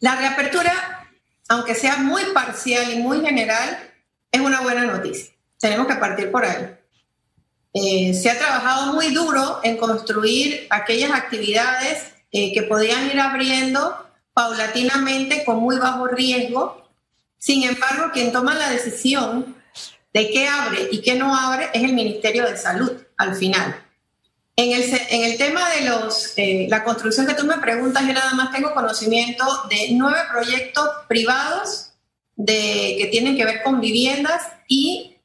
La reapertura, aunque sea muy parcial y muy general, es una buena noticia. Tenemos que partir por ahí. Eh, se ha trabajado muy duro en construir aquellas actividades eh, que podían ir abriendo paulatinamente con muy bajo riesgo. Sin embargo, quien toma la decisión de qué abre y qué no abre es el Ministerio de Salud al final. En el, en el tema de los, eh, la construcción que tú me preguntas, yo nada más tengo conocimiento de nueve proyectos privados de, que tienen que ver con viviendas y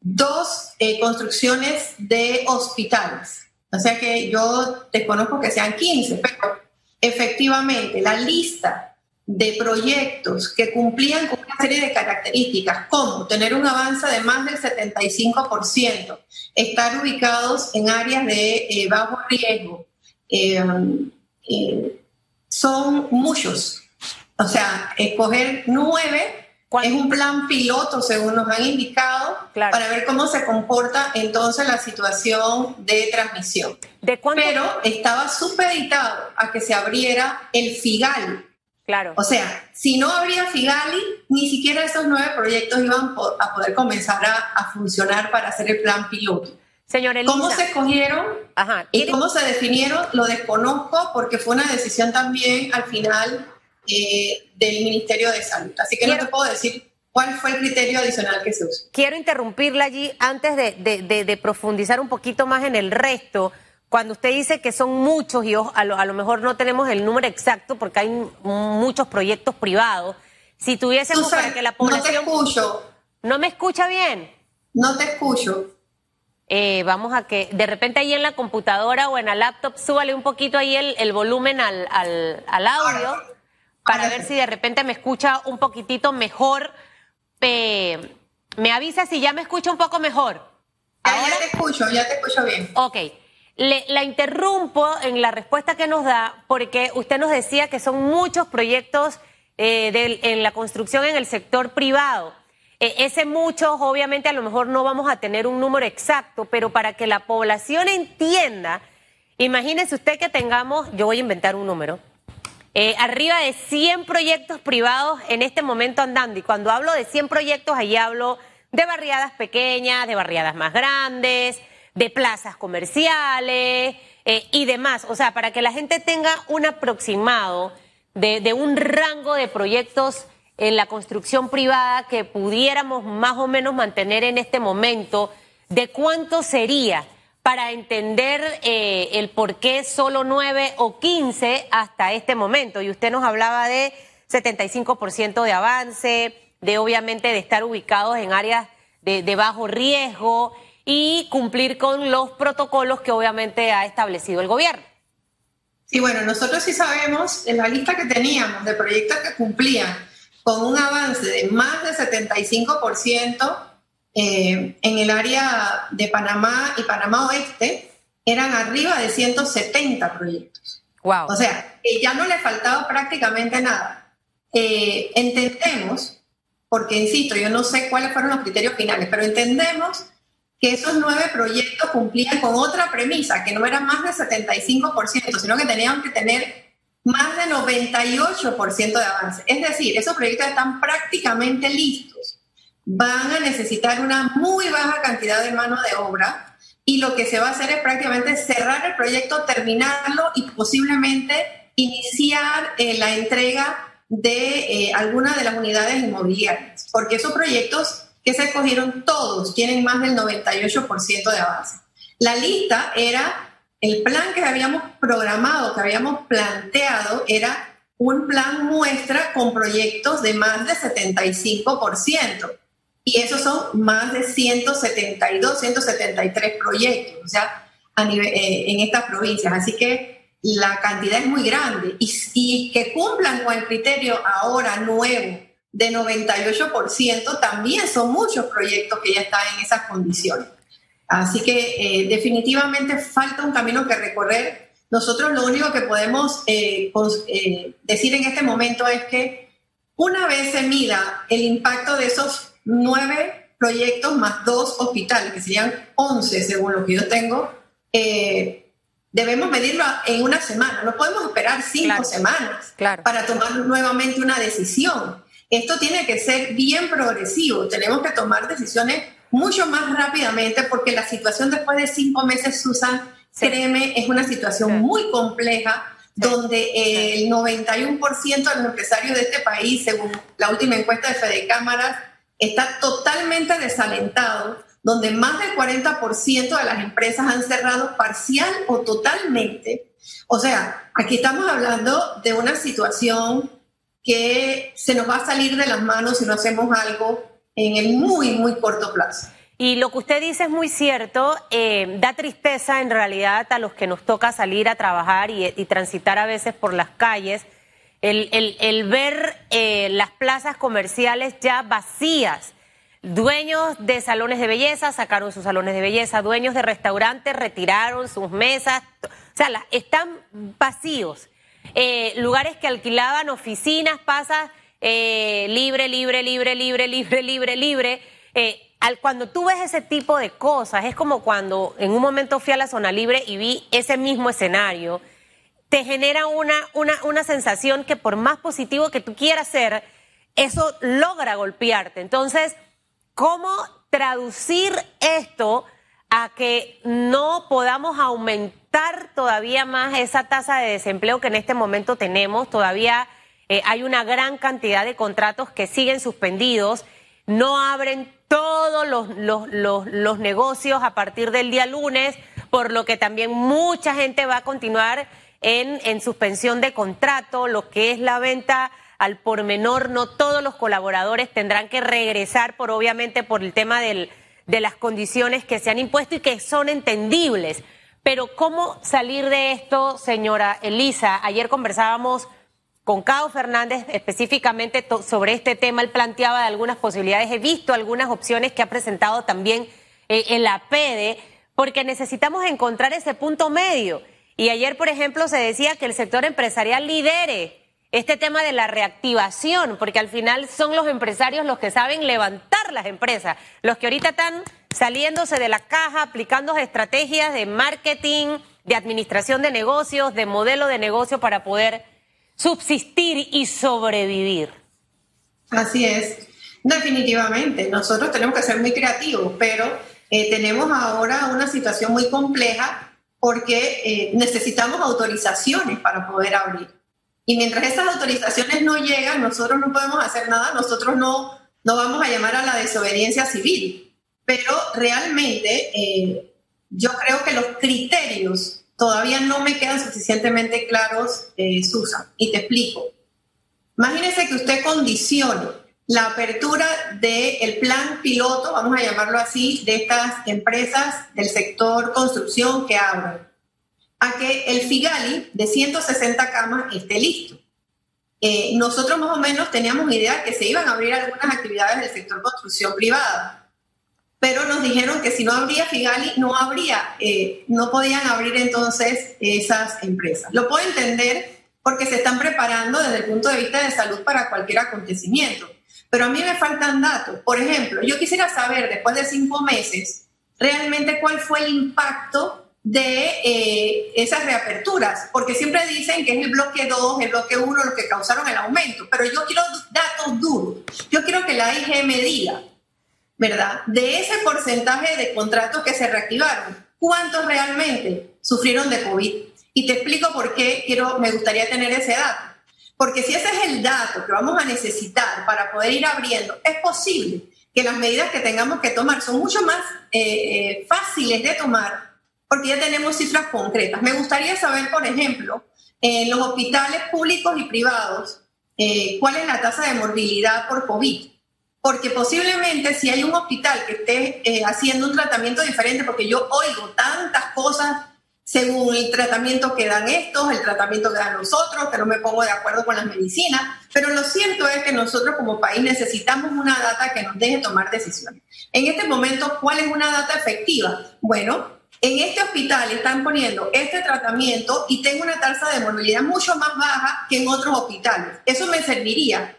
dos eh, construcciones de hospitales. O sea que yo desconozco que sean 15, pero efectivamente la lista de proyectos que cumplían con una serie de características, como tener un avance de más del 75%, estar ubicados en áreas de eh, bajo riesgo, eh, eh, son muchos. O sea, escoger nueve es un plan piloto, según nos han indicado, para ver cómo se comporta entonces la situación de transmisión. ¿De Pero estaba supeditado a que se abriera el FIGAL, Claro. O sea, si no habría Figali, ni siquiera esos nueve proyectos iban a poder comenzar a, funcionar para hacer el plan piloto. Señor Elisa. ¿Cómo se escogieron y cómo se definieron? Lo desconozco porque fue una decisión también al final eh, del Ministerio de Salud. Así que no te puedo decir cuál fue el criterio adicional que se usó. Quiero interrumpirla allí antes de profundizar un poquito más en el resto cuando usted dice que son muchos y a lo, mejor no tenemos el número exacto porque hay muchos proyectos privados, si tuviésemos para que la población... No te escucho. ¿No me escucha bien? No te escucho. Eh, vamos a que de repente ahí en la computadora o en la laptop súbale un poquito ahí el, volumen al, audio para ver si de repente me escucha un poquitito mejor. me avisa si ya me escucha un poco mejor. ya te escucho, ya te escucho bien. Ok la interrumpo en la respuesta que nos da porque usted nos decía que son muchos proyectos eh, en la construcción en el sector privado. E, ese muchos, obviamente, a lo mejor no vamos a tener un número exacto, pero para que la población entienda, imagínese usted que tengamos, yo voy a inventar un número, eh, arriba de 100 proyectos privados en este momento andando. Y cuando hablo de 100 proyectos, ahí hablo de barriadas pequeñas, de barriadas más grandes, de plazas comerciales eh, y demás. O sea, para que la gente tenga un aproximado de, un rango de proyectos en la construcción privada que pudiéramos más o menos mantener en este momento, de cuánto sería para entender eh, el por qué solo 9 o 15 hasta este momento. Y usted nos hablaba de 75% de avance, de obviamente de estar ubicados en áreas de bajo riesgo, y cumplir con los protocolos que obviamente ha establecido el gobierno. Sí, bueno, nosotros sí sabemos en la lista que teníamos de proyectos que cumplían con un avance de más del 75% eh, en el área de Panamá y Panamá Oeste, eran arriba de 170 proyectos. Wow. O sea, ya no le faltaba prácticamente nada. Eh, entendemos, porque insisto, yo no sé cuáles fueron los criterios finales, pero entendemos que esos nueve proyectos cumplían con otra premisa, que no era más del 75%, sino que tenían que tener más de 98% de avance. Es decir, esos proyectos están prácticamente listos. Van a necesitar una muy baja cantidad de mano de obra y lo que se va a hacer es prácticamente cerrar el proyecto, terminarlo y posiblemente iniciar eh, la entrega de eh, algunas de las unidades inmobiliarias, porque esos proyectos que se escogieron todos tienen más del 98% de avance. La lista era, el plan que habíamos programado, que habíamos planteado, era un plan muestra con proyectos de más de 75%. Y esos son más de 172, 173 proyectos, o sea, a nivel, eh, en estas provincias. Así que la cantidad es muy grande. Y, y que cumplan con el criterio ahora nuevo de 98% también son muchos proyectos que ya están en esas condiciones. Así que eh, definitivamente falta un camino que recorrer. Nosotros lo único que podemos eh, eh, decir en este momento es que una vez se mida el impacto de esos nueve proyectos más dos hospitales, que serían 11 según lo que yo tengo, debemos medirlo en una semana. No podemos esperar cinco semanas para tomar nuevamente una decisión. Esto tiene que ser bien progresivo. Tenemos que tomar decisiones mucho más rápidamente porque la situación después de cinco meses, Susan, créeme, es una situación muy compleja donde el 91% de los empresarios de este país, según la última encuesta de Fede Cámaras, está totalmente desalentado, donde más del 40% de las empresas han cerrado parcial o totalmente. O sea, aquí estamos hablando de una situación que se nos va a salir de las manos si no hacemos algo en el muy, muy corto plazo. Y lo que usted dice es muy cierto, eh, da tristeza en realidad a los que nos toca salir a trabajar y, transitar a veces por las calles, el, ver eh, las plazas comerciales ya vacías. Dueños de salones de belleza sacaron sus salones de belleza, dueños de restaurantes retiraron sus mesas, o sea, están vacíos. Eh, lugares que alquilaban oficinas, pasa libre, libre, libre, libre, libre, libre, libre al, cuando tú ves ese tipo de cosas, es como cuando en un momento fui a la zona libre y vi ese mismo escenario, te genera una, una, una sensación que por más positivo que tú quieras ser, eso logra golpearte. Entonces, ¿cómo traducir esto a que no podamos aumentar todavía más esa tasa de desempleo que en este momento tenemos? Todavía eh, hay una gran cantidad de contratos que siguen suspendidos, no abren todos los, los, los, negocios a partir del día lunes, por lo que también mucha gente va a continuar en, en suspensión de contrato, lo que es la venta al por menor, no todos los colaboradores tendrán que regresar por obviamente por el tema del, de las condiciones que se han impuesto y que son entendibles. Pero ¿cómo salir de esto, señora Elisa? Ayer conversábamos con Cao Fernández específicamente sobre este tema. Él planteaba algunas posibilidades. He visto algunas opciones que ha presentado también eh, en la PEDE, porque necesitamos encontrar ese punto medio. Y ayer, por ejemplo, se decía que el sector empresarial lidere este tema de la reactivación, porque al final son los empresarios los que saben levantar las empresas, los que ahorita están saliéndose de la caja, aplicando estrategias de marketing, de administración de negocios, de modelo de negocio para poder subsistir y sobrevivir. Así es, definitivamente. Nosotros tenemos que ser muy creativos, pero eh, tenemos ahora una situación muy compleja porque eh, necesitamos autorizaciones para poder abrir. Y mientras esas autorizaciones no llegan, nosotros no podemos hacer nada, nosotros no, no vamos a llamar a la desobediencia civil. Pero realmente eh, yo creo que los criterios todavía no me quedan suficientemente claros, eh, Susan, y te explico. Imagínese que usted condicione la apertura del plan piloto, vamos a llamarlo así, de estas empresas del sector construcción que abren, a que el FIGALI de 160 camas esté listo. Eh, nosotros más o menos teníamos idea que se iban a abrir algunas actividades del sector construcción privada pero nos dijeron que si no habría Figali, no habría, eh, no podían abrir entonces esas empresas. Lo puedo entender porque se están preparando desde el punto de vista de salud para cualquier acontecimiento. Pero a mí me faltan datos. Por ejemplo, yo quisiera saber, después de cinco meses, realmente cuál fue el impacto de eh, esas reaperturas, porque siempre dicen que es el bloque 2, el bloque 1 lo que causaron el aumento, pero yo quiero datos duros. Yo quiero que la IG me diga ¿verdad? De ese porcentaje de contratos que se reactivaron, ¿cuántos realmente sufrieron de COVID? Y te explico por qué quiero, me gustaría tener ese dato. Porque si ese es el dato que vamos a necesitar para poder ir abriendo, es posible que las medidas que tengamos que tomar son mucho más eh, eh, fáciles de tomar porque ya tenemos cifras concretas. Me gustaría saber, por ejemplo, en los hospitales públicos y privados, eh, cuál es la tasa de morbilidad por COVID porque posiblemente si hay un hospital que esté eh, haciendo un tratamiento diferente, porque yo oigo tantas cosas según el tratamiento que dan estos, el tratamiento que dan nosotros, que no me pongo de acuerdo con las medicinas, pero lo cierto es que nosotros como país necesitamos una data que nos deje tomar decisiones. En este momento, ¿cuál es una data efectiva? Bueno, en este hospital están poniendo este tratamiento y tengo una tasa de morbilidad mucho más baja que en otros hospitales. Eso me serviría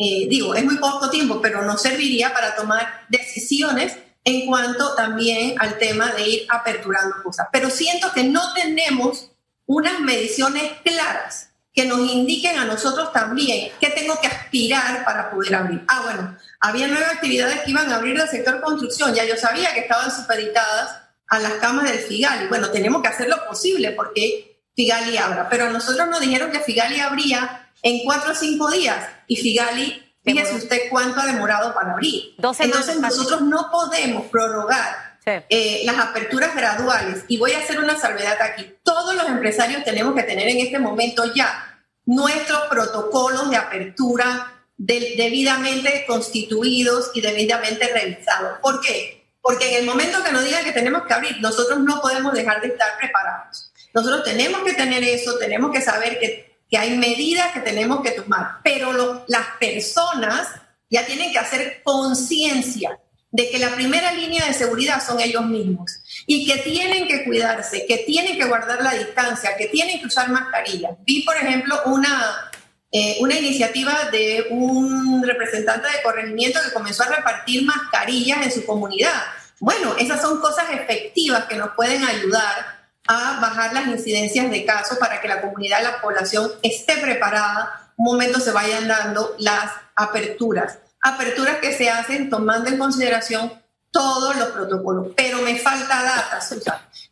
eh, digo, es muy poco tiempo, pero nos serviría para tomar decisiones en cuanto también al tema de ir aperturando cosas. Pero siento que no tenemos unas mediciones claras que nos indiquen a nosotros también qué tengo que aspirar para poder abrir. Ah, bueno, había nueve actividades que iban a abrir del sector construcción, ya yo sabía que estaban supeditadas a las camas del Figali. Bueno, tenemos que hacer lo posible porque Figali abra, pero a nosotros nos dijeron que Figali abría en cuatro o cinco días y Figali Fíjese usted cuánto ha demorado para abrir. Entonces nosotros no podemos prorrogar eh, las aperturas graduales. Y voy a hacer una salvedad aquí. Todos los empresarios tenemos que tener en este momento ya nuestros protocolos de apertura debidamente constituidos y debidamente revisados. ¿Por qué? Porque en el momento que nos digan que tenemos que abrir, nosotros no podemos dejar de estar preparados. Nosotros tenemos que tener eso, tenemos que saber que que hay medidas que tenemos que tomar, pero las personas ya tienen que hacer conciencia de que la primera línea de seguridad son ellos mismos y que tienen que cuidarse, que tienen que guardar la distancia, que tienen que usar mascarillas. Vi, por ejemplo, una, eh, una iniciativa de un representante de corregimiento que comenzó a repartir mascarillas en su comunidad. Bueno, esas son cosas efectivas que nos pueden ayudar a bajar las incidencias de casos para que la comunidad, la población esté preparada, un momento se vayan dando las aperturas. Aperturas que se hacen tomando en consideración todos los protocolos, pero me falta data,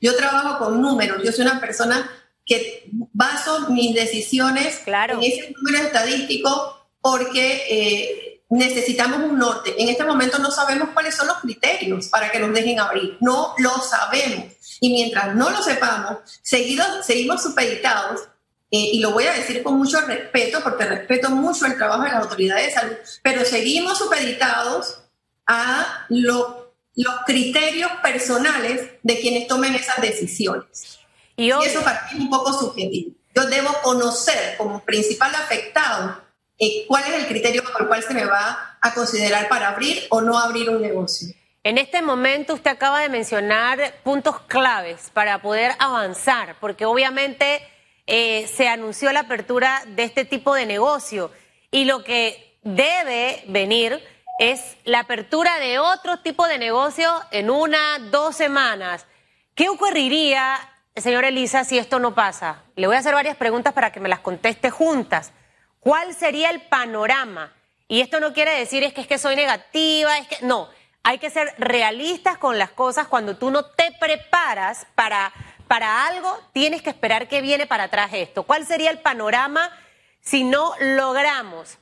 Yo trabajo con números, yo soy una persona que baso mis decisiones en ese número estadístico porque eh, necesitamos un norte. En este momento no sabemos cuáles son los criterios para que nos dejen abrir, no lo sabemos. Y mientras no lo sepamos, seguimos supeditados, eh, y lo voy a decir con mucho respeto, porque respeto mucho el trabajo de las autoridades de salud, pero seguimos supeditados a los criterios personales de quienes tomen esas decisiones. Y, eso para mí es un poco subjetivo. Yo debo conocer como principal afectado eh, cuál es el criterio por el cual se me va a considerar para abrir o no abrir un negocio. En este momento usted acaba de mencionar puntos claves para poder avanzar, porque obviamente eh, se anunció la apertura de este tipo de negocio y lo que debe venir es la apertura de otro tipo de negocio en una, dos semanas. ¿Qué ocurriría, señora Elisa, si esto no pasa? Le voy a hacer varias preguntas para que me las conteste juntas. ¿Cuál sería el panorama? Y esto no quiere decir es que es que soy negativa, es que no hay que ser realistas con las cosas. Cuando tú no te preparas para, para algo, tienes que esperar que viene para atrás esto. ¿Cuál sería el panorama si no logramos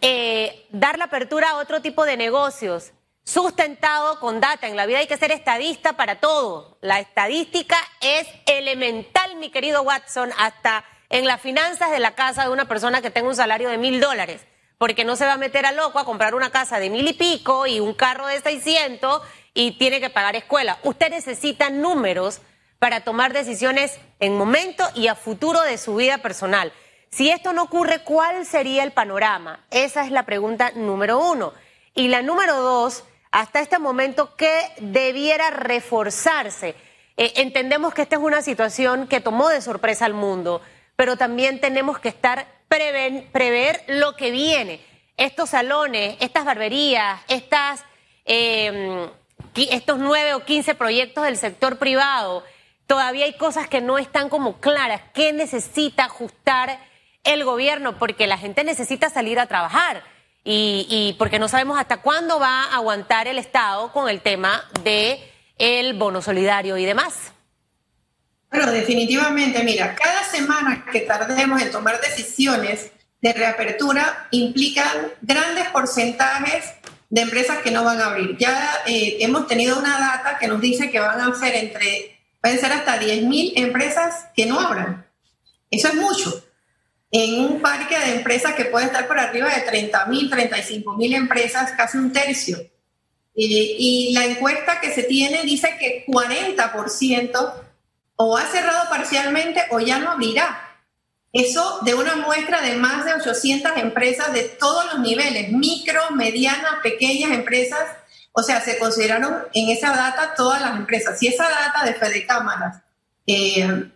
eh, dar la apertura a otro tipo de negocios? Sustentado con data. En la vida hay que ser estadista para todo. La estadística es elemental, mi querido Watson, hasta en las finanzas de la casa de una persona que tenga un salario de mil dólares porque no se va a meter a loco a comprar una casa de mil y pico y un carro de 600 y tiene que pagar escuela. Usted necesita números para tomar decisiones en momento y a futuro de su vida personal. Si esto no ocurre, ¿cuál sería el panorama? Esa es la pregunta número uno. Y la número dos, hasta este momento, ¿qué debiera reforzarse? Eh, entendemos que esta es una situación que tomó de sorpresa al mundo, pero también tenemos que estar prever lo que viene. Estos salones, estas barberías, estas, em, estos nueve o quince proyectos del sector privado, todavía hay cosas que no están como claras. ¿Qué necesita ajustar el gobierno? Porque la gente necesita salir a trabajar y, y porque no sabemos hasta cuándo va a aguantar el Estado con el tema de el bono solidario y demás. Bueno, definitivamente, mira, cada semana que tardemos en tomar decisiones de reapertura implican grandes porcentajes de empresas que no van a abrir. Ya eh, hemos tenido una data que nos dice que van a ser entre, pueden ser hasta 10.000 empresas que no abran. Eso es mucho. En un parque de empresas que puede estar por arriba de 30.000, 35.000 empresas, casi un tercio. y la encuesta que se tiene dice que 40% o ha cerrado parcialmente o ya no abrirá. Eso de una muestra de más de 800 empresas de todos los niveles, micro, medianas, pequeñas empresas. O sea, se consideraron en esa data todas las empresas. Si esa data de Fede Cámaras, eh,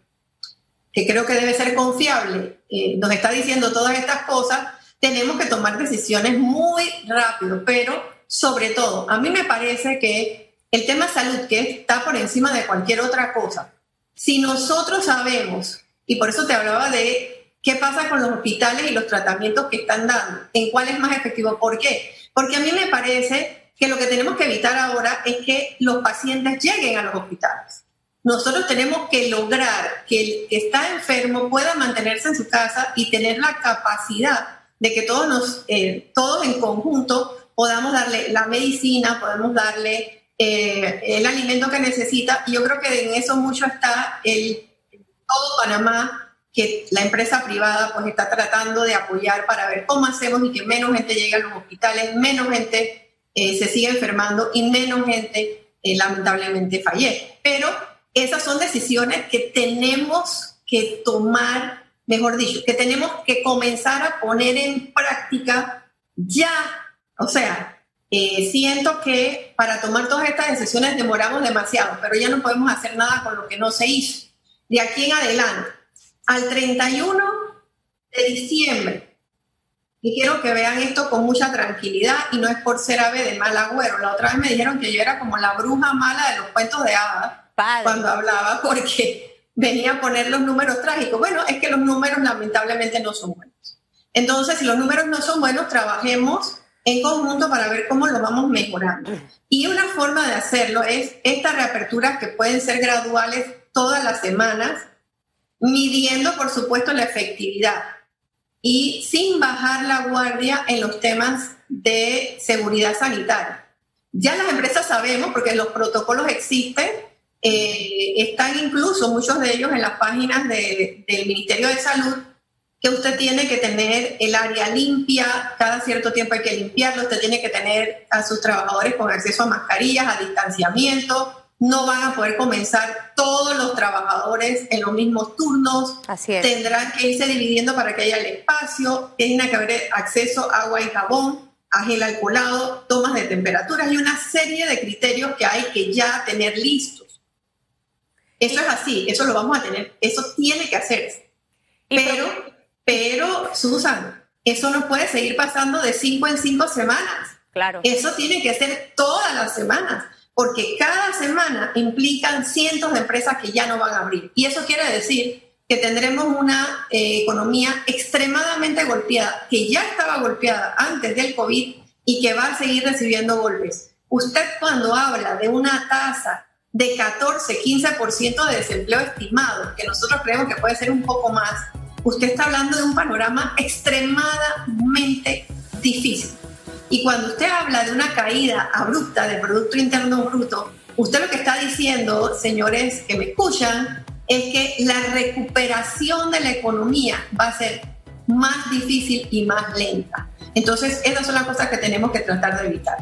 que creo que debe ser confiable, eh, nos está diciendo todas estas cosas, tenemos que tomar decisiones muy rápido, pero sobre todo, a mí me parece que el tema salud, que está por encima de cualquier otra cosa, si nosotros sabemos, y por eso te hablaba de qué pasa con los hospitales y los tratamientos que están dando, en cuál es más efectivo, ¿por qué? Porque a mí me parece que lo que tenemos que evitar ahora es que los pacientes lleguen a los hospitales. Nosotros tenemos que lograr que el que está enfermo pueda mantenerse en su casa y tener la capacidad de que todos, nos, eh, todos en conjunto podamos darle la medicina, podemos darle eh, el alimento que necesita. Y yo creo que en eso mucho está el todo Panamá, que la empresa privada pues está tratando de apoyar para ver cómo hacemos y que menos gente llegue a los hospitales, menos gente eh, se siga enfermando y menos gente lamentablemente fallece. Pero esas son decisiones que tenemos que tomar mejor dicho, que tenemos que comenzar a poner en práctica ya. O sea, eh, siento que para tomar todas estas decisiones demoramos demasiado, pero ya no podemos hacer nada con lo que no se hizo. De aquí en adelante, al 31 de diciembre, y quiero que vean esto con mucha tranquilidad y no es por ser ave de mal agüero. La otra vez me dijeron que yo era como la bruja mala de los cuentos de hadas cuando hablaba porque venía a poner los números trágicos. Bueno, es que los números lamentablemente no son buenos. Entonces, si los números no son buenos, trabajemos en conjunto para ver cómo lo vamos mejorando. Y una forma de hacerlo es estas reaperturas que pueden ser graduales todas las semanas, midiendo, por supuesto, la efectividad y sin bajar la guardia en los temas de seguridad sanitaria. Ya las empresas sabemos, porque los protocolos existen, eh, están incluso muchos de ellos en las páginas del Ministerio de Salud, que usted tiene que tener el área limpia, cada cierto tiempo hay que limpiarlo, usted tiene que tener a sus trabajadores con acceso a mascarillas, a distanciamiento, no van a poder comenzar todos los trabajadores en los mismos turnos, tendrán que irse dividiendo para que haya el espacio, tiene que haber acceso a agua y jabón, a gel alcoholado, tomas de temperaturas y una serie de criterios que hay que ya tener listos. Eso es así, eso lo vamos a tener, eso tiene que hacerse. Pero, pero, Susan, eso no puede seguir pasando de cinco en cinco semanas. Claro. Eso tiene que ser todas las semanas, porque cada semana implican cientos de empresas que ya no van a abrir. Y eso quiere decir que tendremos una eh, economía extremadamente golpeada, que ya estaba golpeada antes del COVID y que va a seguir recibiendo golpes. Usted cuando habla de una tasa de 14, 15% de desempleo estimado, que nosotros creemos que puede ser un poco más, usted está hablando de un panorama extremadamente difícil. Y cuando usted habla de una caída abrupta del Producto Interno Bruto, usted lo que está diciendo, señores que me escuchan, es que la recuperación de la economía va a ser más difícil y más lenta. Entonces, esas son las cosas que tenemos que tratar de evitar.